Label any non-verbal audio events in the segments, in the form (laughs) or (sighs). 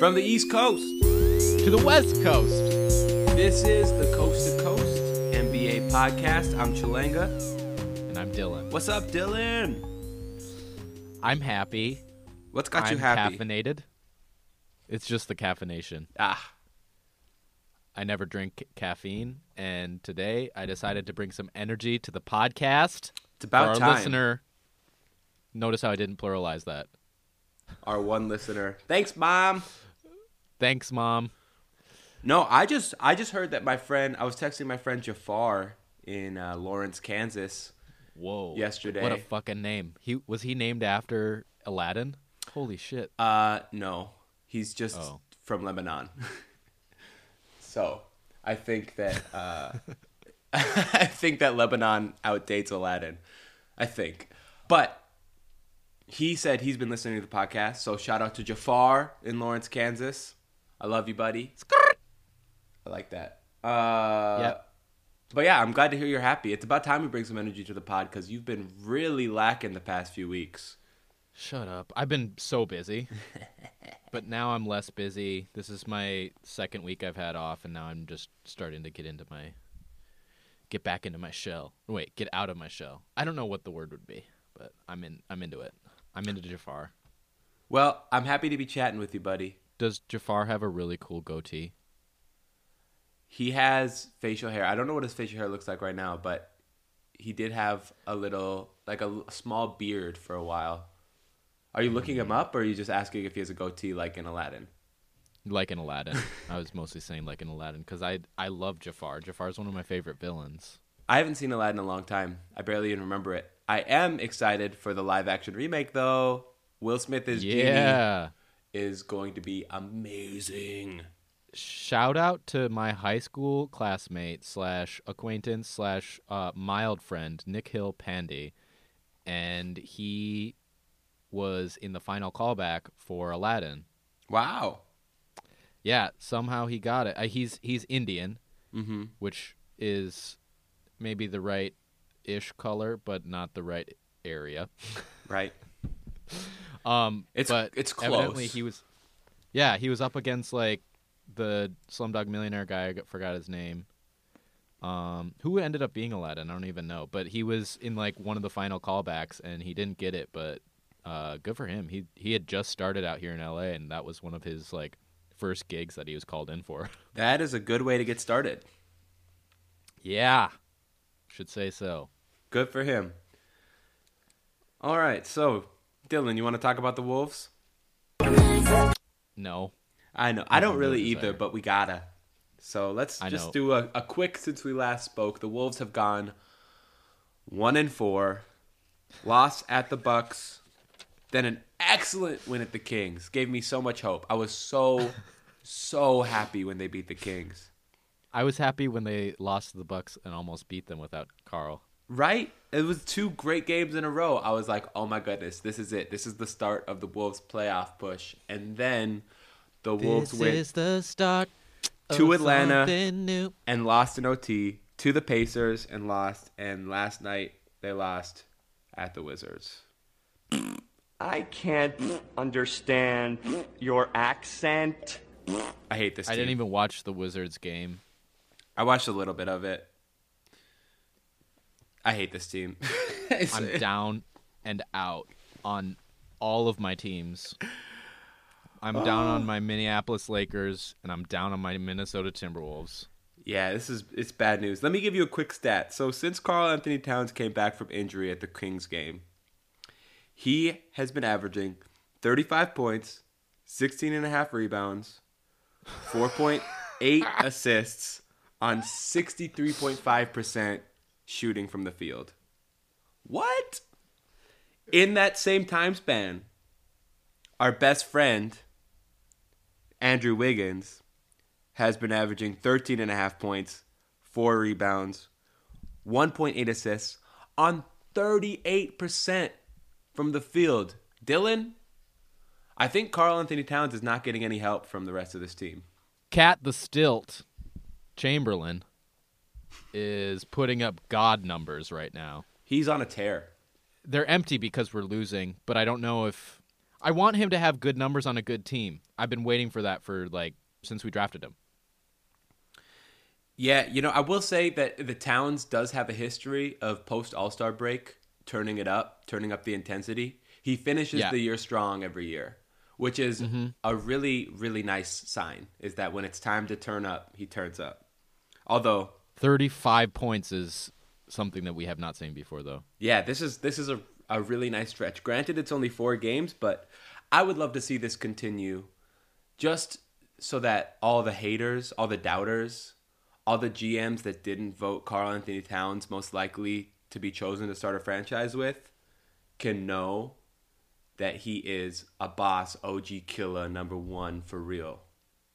From the East Coast to the West Coast. This is the Coast to Coast NBA podcast. I'm Chalanga. And I'm Dylan. What's up, Dylan? I'm happy. What's got I'm you happy? caffeinated. It's just the caffeination. Ah, I never drink caffeine, and today I decided to bring some energy to the podcast. it's about our time. listener, notice how I didn't pluralize that. Our one listener. Thanks, mom. Thanks, mom. No, I just I just heard that my friend. I was texting my friend Jafar in uh, Lawrence, Kansas. Whoa! Yesterday. what a fucking name. He was he named after Aladdin? Holy shit! Uh, no, he's just Oh. from Lebanon. (laughs) so I think that uh, (laughs) I think that Lebanon outdates Aladdin. I think, but he said he's been listening to the podcast. So shout out to Jafar in Lawrence, Kansas. I love you, buddy. I like that. Uh, Yep. But yeah, I'm glad to hear you're happy. It's about time we bring some energy to the pod because you've been really lacking the past few weeks. Shut up. I've been so busy. (laughs) but now I'm less busy. This is my second week I've had off and now I'm just starting to get into my get back into my shell. Wait, get out of my shell. I don't know what the word would be, but I'm in I'm into it. I'm into Jafar. Well, I'm happy to be chatting with you, buddy. Does Jafar have a really cool goatee? He has facial hair. I don't know what his facial hair looks like right now, but he did have a little, like a small beard for a while. Are you looking him mm. up, or are you just asking if he has a goatee like in Aladdin? Like in Aladdin. (laughs) I was mostly saying like in Aladdin cuz I I love Jafar. Jafar is one of my favorite villains. I haven't seen Aladdin in a long time. I barely even remember it. I am excited for the live action remake, though. Will Smith Genie Yeah. Is going to be amazing. shout out to my high school classmate slash acquaintance slash uh, mild friend Nick Hill Pandy, and he was in the final callback for Aladdin. Wow. Yeah, somehow he got it. Uh, he's he's Indian, Mm-hmm. which is maybe the right ish color, but not the right area. Right. (laughs) Um, It's- but it's Evidently, he was. Yeah, he was up against like the Slumdog Millionaire guy. I forgot his name. Um, who ended up being Aladdin? I don't even know. But he was in like one of the final callbacks, and he didn't get it. But uh, good for him. He he had just started out here in L.A., and that was one of his like first gigs that he was called in for. (laughs) That is a good way to get started. yeah, should say so. Good for him. All right, so Dylan, you want to talk about the Wolves? No, I know. I don't really either, but we gotta. So let's I just know. do a, a quick since we last spoke. The Wolves have gone one and four, loss at the Bucks, then an excellent win at the Kings. Gave me so much hope. I was so so happy when they beat the Kings. I was happy when they lost to the Bucks and almost beat them without Karl. Right? It was two great games in a row. I was like, "Oh my goodness, this is it. This is the start of the Wolves playoff push." And then the Wolves this went is the start to Atlanta. new. and lost in OT to the Pacers and lost. And last night they lost at the Wizards. I can't understand your accent. I hate this. I didn't even watch the Wizards game. I watched a little bit of it. I hate this team. (laughs) I'm down and out on all of my teams. I'm down on my Minneapolis Lakers and I'm down on my Minnesota Timberwolves. Yeah, this is it's bad news. Let me give you a quick stat. So since Karl-Anthony Towns came back from injury at the Kings game, he has been averaging 35 points, 16 and a half rebounds, 4.8 (laughs) assists on 63.5% shooting from the field. What? In that same time span, our best friend Andrew Wiggins has been averaging 13 and a half points, 4 rebounds, 1.8 assists on 38% from the field. Dylan, I think Karl-Anthony Towns is not getting any help from the rest of this team. KAT the Stilt Chamberlain is putting up god numbers right now. He's on a tear. They're empty because we're losing, but I don't know if I want him to have good numbers on a good team. I've been waiting for that for like since we drafted him. Yeah, you know, I will say that the Towns does have a history of post All Star break turning it up, turning up the intensity. He finishes Yeah. the year strong every year, which is Mm-hmm. a really, really nice sign. Is that when it's time to turn up, he turns up. Although, 35 points is something that we have not seen before though. yeah, this is this is a a really nice stretch. Granted, it's only four games, but I would love to see this continue, just so that all the haters, all the doubters, all the GMs that didn't vote Karl-Anthony Towns most likely to be chosen to start a franchise with, can know that he is a boss, OG killer, number one for real.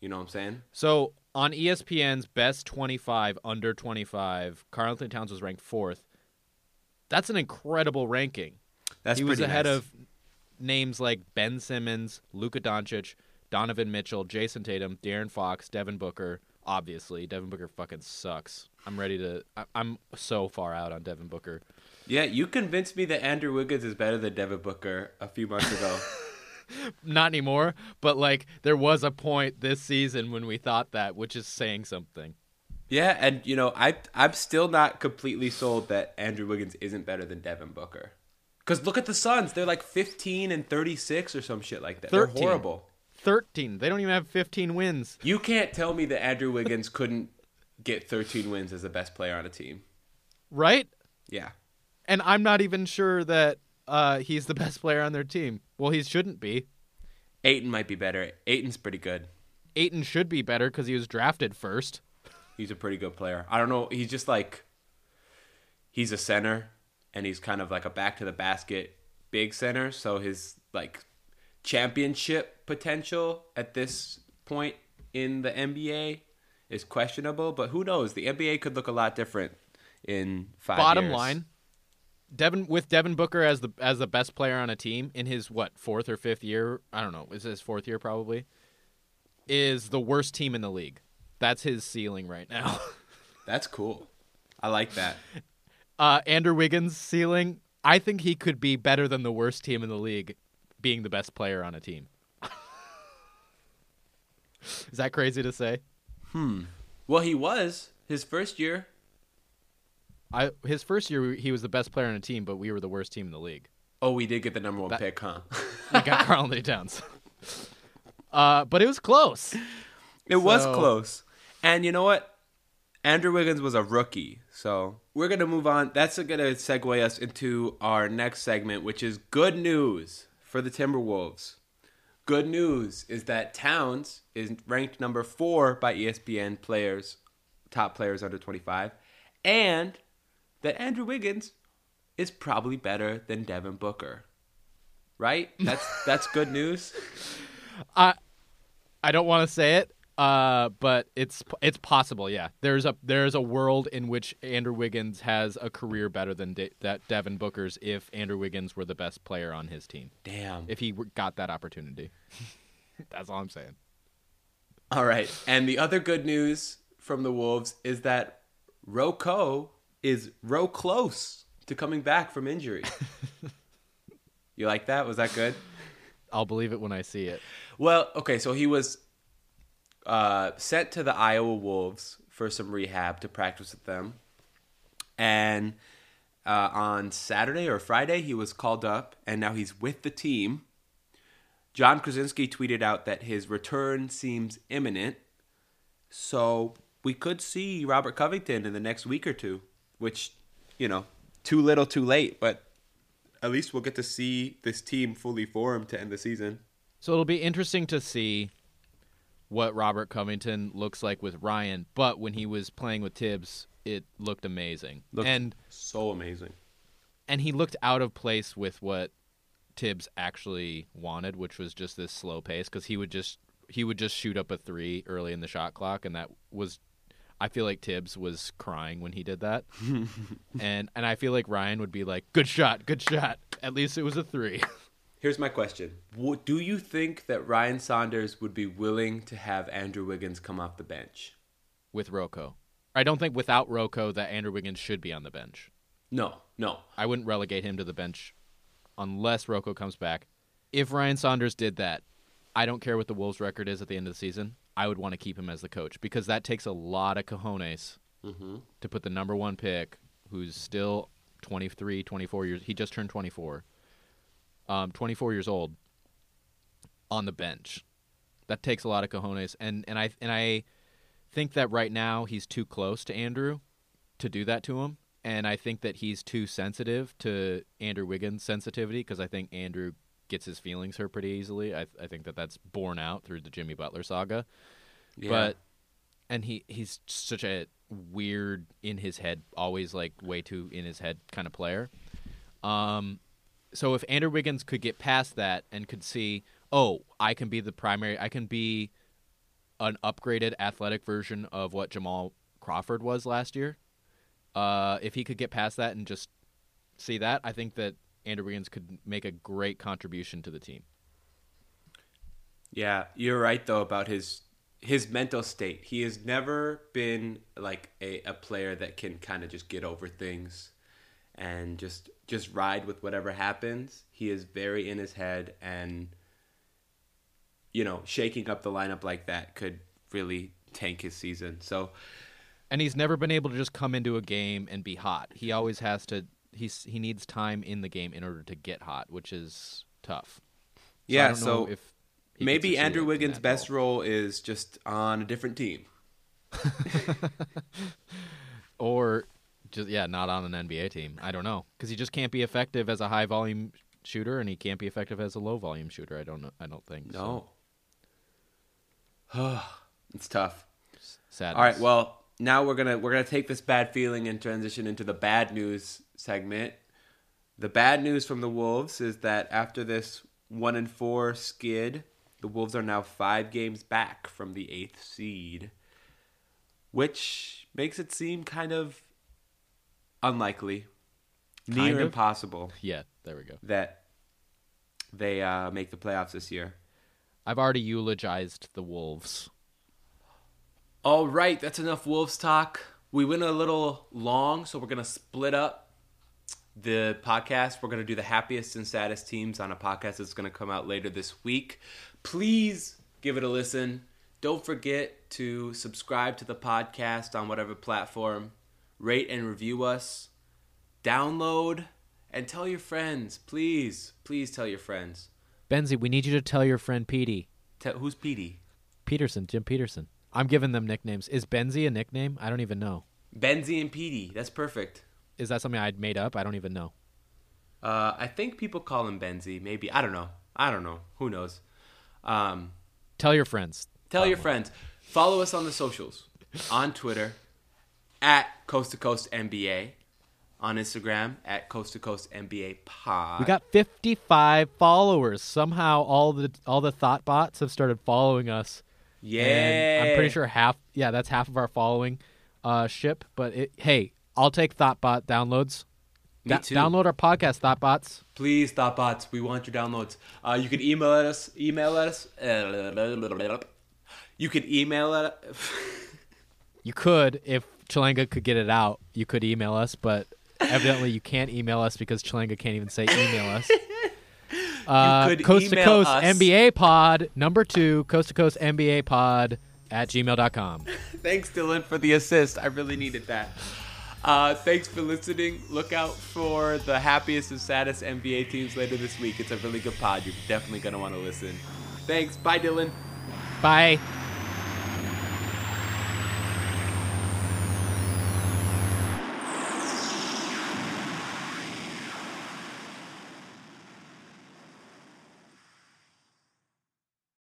You know what I'm saying? So on ESPN's best 25 under 25, Carlton Towns was ranked fourth. That's an incredible ranking. That's he was ahead nice. of names like Ben Simmons, Luka Doncic, Donovan Mitchell, Jayson Tatum, De'Aaron Fox, Devin Booker. Obviously, Devin Booker fucking sucks. I'm ready to. I, I'm so far out on Devin Booker. Yeah, you convinced me that Andrew Wiggins is better than Devin Booker a few months ago. (laughs) Not anymore, but like there was a point this season when we thought that, which is saying something. Yeah, and you know, I I'm still not completely sold that Andrew Wiggins isn't better than Devin Booker. Cause look at the Suns; they're like 15 and 36 or some shit like that. They're horrible. 13. They don't even have 15 wins. You can't tell me that Andrew Wiggins (laughs) couldn't get 13 wins as the best player on a team. Right? Yeah, And I'm not even sure that uh, he's the (laughs) best player on their team. Well, he shouldn't be. Ayton might be better. Ayton's pretty good. Ayton should be better because he was drafted first. He's a pretty good player. I don't know. He's just like he's a center, and he's kind of like a back to the basket big center. So his like championship potential at this point in the NBA is questionable. But who knows? The NBA could look a lot different in five. Bottom years. line, Devin with Devin Booker as the as the best player on a team in his what fourth or fifth year? I don't know. Is his fourth year probably? Is the worst team in the league. That's his ceiling right now. (laughs) That's cool. I like that. Uh, Andrew Wiggins' ceiling. I think he could be better than the worst team in the league, being the best player on a team. (laughs) Is that crazy to say? Hmm. Well, he was his first year. I his first year he was the best player on a team, but we were the worst team in the league. Oh, we did get the number one That- pick, huh? We got (laughs) Karl-Anthony Towns. (laughs) Uh, but it was close. It was close. And you know what? Andrew Wiggins was a rookie. So we're going to move on. That's going to segue us into our next segment, which is good news for the Timberwolves. Good news is that Towns is ranked number four by ESPN players, top players under 25, and that Andrew Wiggins is probably better than Devin Booker. Right? (laughs) That's that's good news. I I don't want to say it, uh, but it's it's possible. Yeah, there's a there's a world in which Andrew Wiggins has a career better than De- that Devin Booker's if Andrew Wiggins were the best player on his team. Damn. If he got that opportunity, (laughs) that's all I'm saying. All right. And the other good news from the Wolves is that RoCo is row close to coming back from injury. (laughs) you like that? Was that good? I'll believe it when I see it. Well, okay, so he was uh, sent to the Iowa Wolves for some rehab to practice with them. And uh, on Saturday or Friday, he was called up, and now he's with the team. Jon Krawczynski tweeted out that his return seems imminent. So we could see Robert Covington in the next week or two, which, you know, too little, too late, but at least we'll get to see this team fully formed to end the season. So it'll be interesting to see what Robert Covington looks like with Ryan. But when he was playing with Thibs, it looked amazing, Looked and so amazing. and he looked out of place with what Thibs actually wanted, which was just this slow pace. Because he would just he would just shoot up a three early in the shot clock, and that was. I feel like Thibs was crying when he did that, (laughs) and and I feel like Ryan would be like, "Good shot, good shot." At least it was a three. (laughs) Here's my question: Do you think that Ryan Saunders would be willing to have Andrew Wiggins come off the bench? with RoCo. I don't think without RoCo that Andrew Wiggins should be on the bench. No, no. I wouldn't relegate him to the bench unless RoCo comes back. if Ryan Saunders did that, I don't care what the Wolves record is at the end of the season. I would want to keep him as the coach because that takes a lot of cojones Mm-hmm. to put the number one pick, who's still 23, 24 years. He just turned 24. Um, 24 years old on the bench. That takes a lot of cojones, and and I and I think that right now he's too close to Andrew to do that to him, and I think that he's too sensitive to Andrew Wiggins' sensitivity because I think Andrew gets his feelings hurt pretty easily. I I think that that's borne out through the Jimmy Butler saga. Yeah. But and he he's such a weird in his head, always like way too in his head kind of player. Um, so if Andrew Wiggins could get past that and could see, oh, I can be the primary, I can be an upgraded athletic version of what Jamal Crawford was last year. Uh, if he could get past that and just see that, I think that Andrew Wiggins could make a great contribution to the team. Yeah, you're right though about his his mental state. He has never been like a, a player that can kind of just get over things and just just ride with whatever happens. He is very in his head and you know, shaking up the lineup like that could really tank his season. So and he's never been able to just come into a game and be hot. He always has to. He's he needs time in the game in order to get hot, which is tough. So yeah, so if maybe Andrew in Wiggins' best role. role is just on a different team. (laughs) or just yeah, not on an NBA team. I don't know because he just can't be effective as a high volume shooter, and he can't be effective as a low volume shooter. I don't know. I don't think. so. No. (sighs) it's tough. Sadness. All right, well, now we're gonna we're gonna take this bad feeling and transition into the bad news segment. The bad news from the Wolves is that after this one and four skid, the Wolves are now five games back from the eighth seed, which makes it seem kind of unlikely, near of? impossible yeah, there we go. that they uh, make the playoffs this year. I've already eulogized the Wolves. All right, that's enough Wolves talk. We went a little long, so we're going to split up the podcast. We're going to do the happiest and saddest teams on a podcast that's going to come out later this week. Please give it a listen. Don't forget to subscribe to the podcast on whatever platform, rate and review us, download, and tell your friends. Please, please tell your friends. Benzie, we need you to tell your friend Petey Tell, who's Petey? Peterson, Jim Peterson. I'm giving them nicknames. Is Benzie a nickname? I don't even know. Benzie and Petey. That's perfect. Is that something I'd made up? I don't even know. Uh, I think people call him Benzie. Maybe I don't know. I don't know. Who knows? Um, Tell your friends. tell your friends. Follow us on the socials. On Twitter, at Coast to Coast NBA. On Instagram, at Coast to Coast NBA Pod. We got 55 followers. Somehow all the all the thought bots have started following us. Yeah. I'm pretty sure half yeah, that's half of our following uh ship, but it, hey, I'll take Thoughtbot downloads. Me too. Download our podcast Thoughtbots. Please, Thoughtbots, we want your downloads. Uh, you can email us. Email us. You can email us. (laughs) You could if Chalanga could get it out, you could email us, but evidently you can't email us because Chalanga can't even say email us. (laughs) Uh, coast to coast us. NBA pod number two coast to coast NBA pod at gmail.com. (laughs) Thanks, Dylan, for the assist. I really needed that. Uh, thanks for listening. Look out for the happiest and saddest NBA teams later this week. It's a really good pod. You're definitely going to want to listen. Thanks. Bye, Dylan. Bye.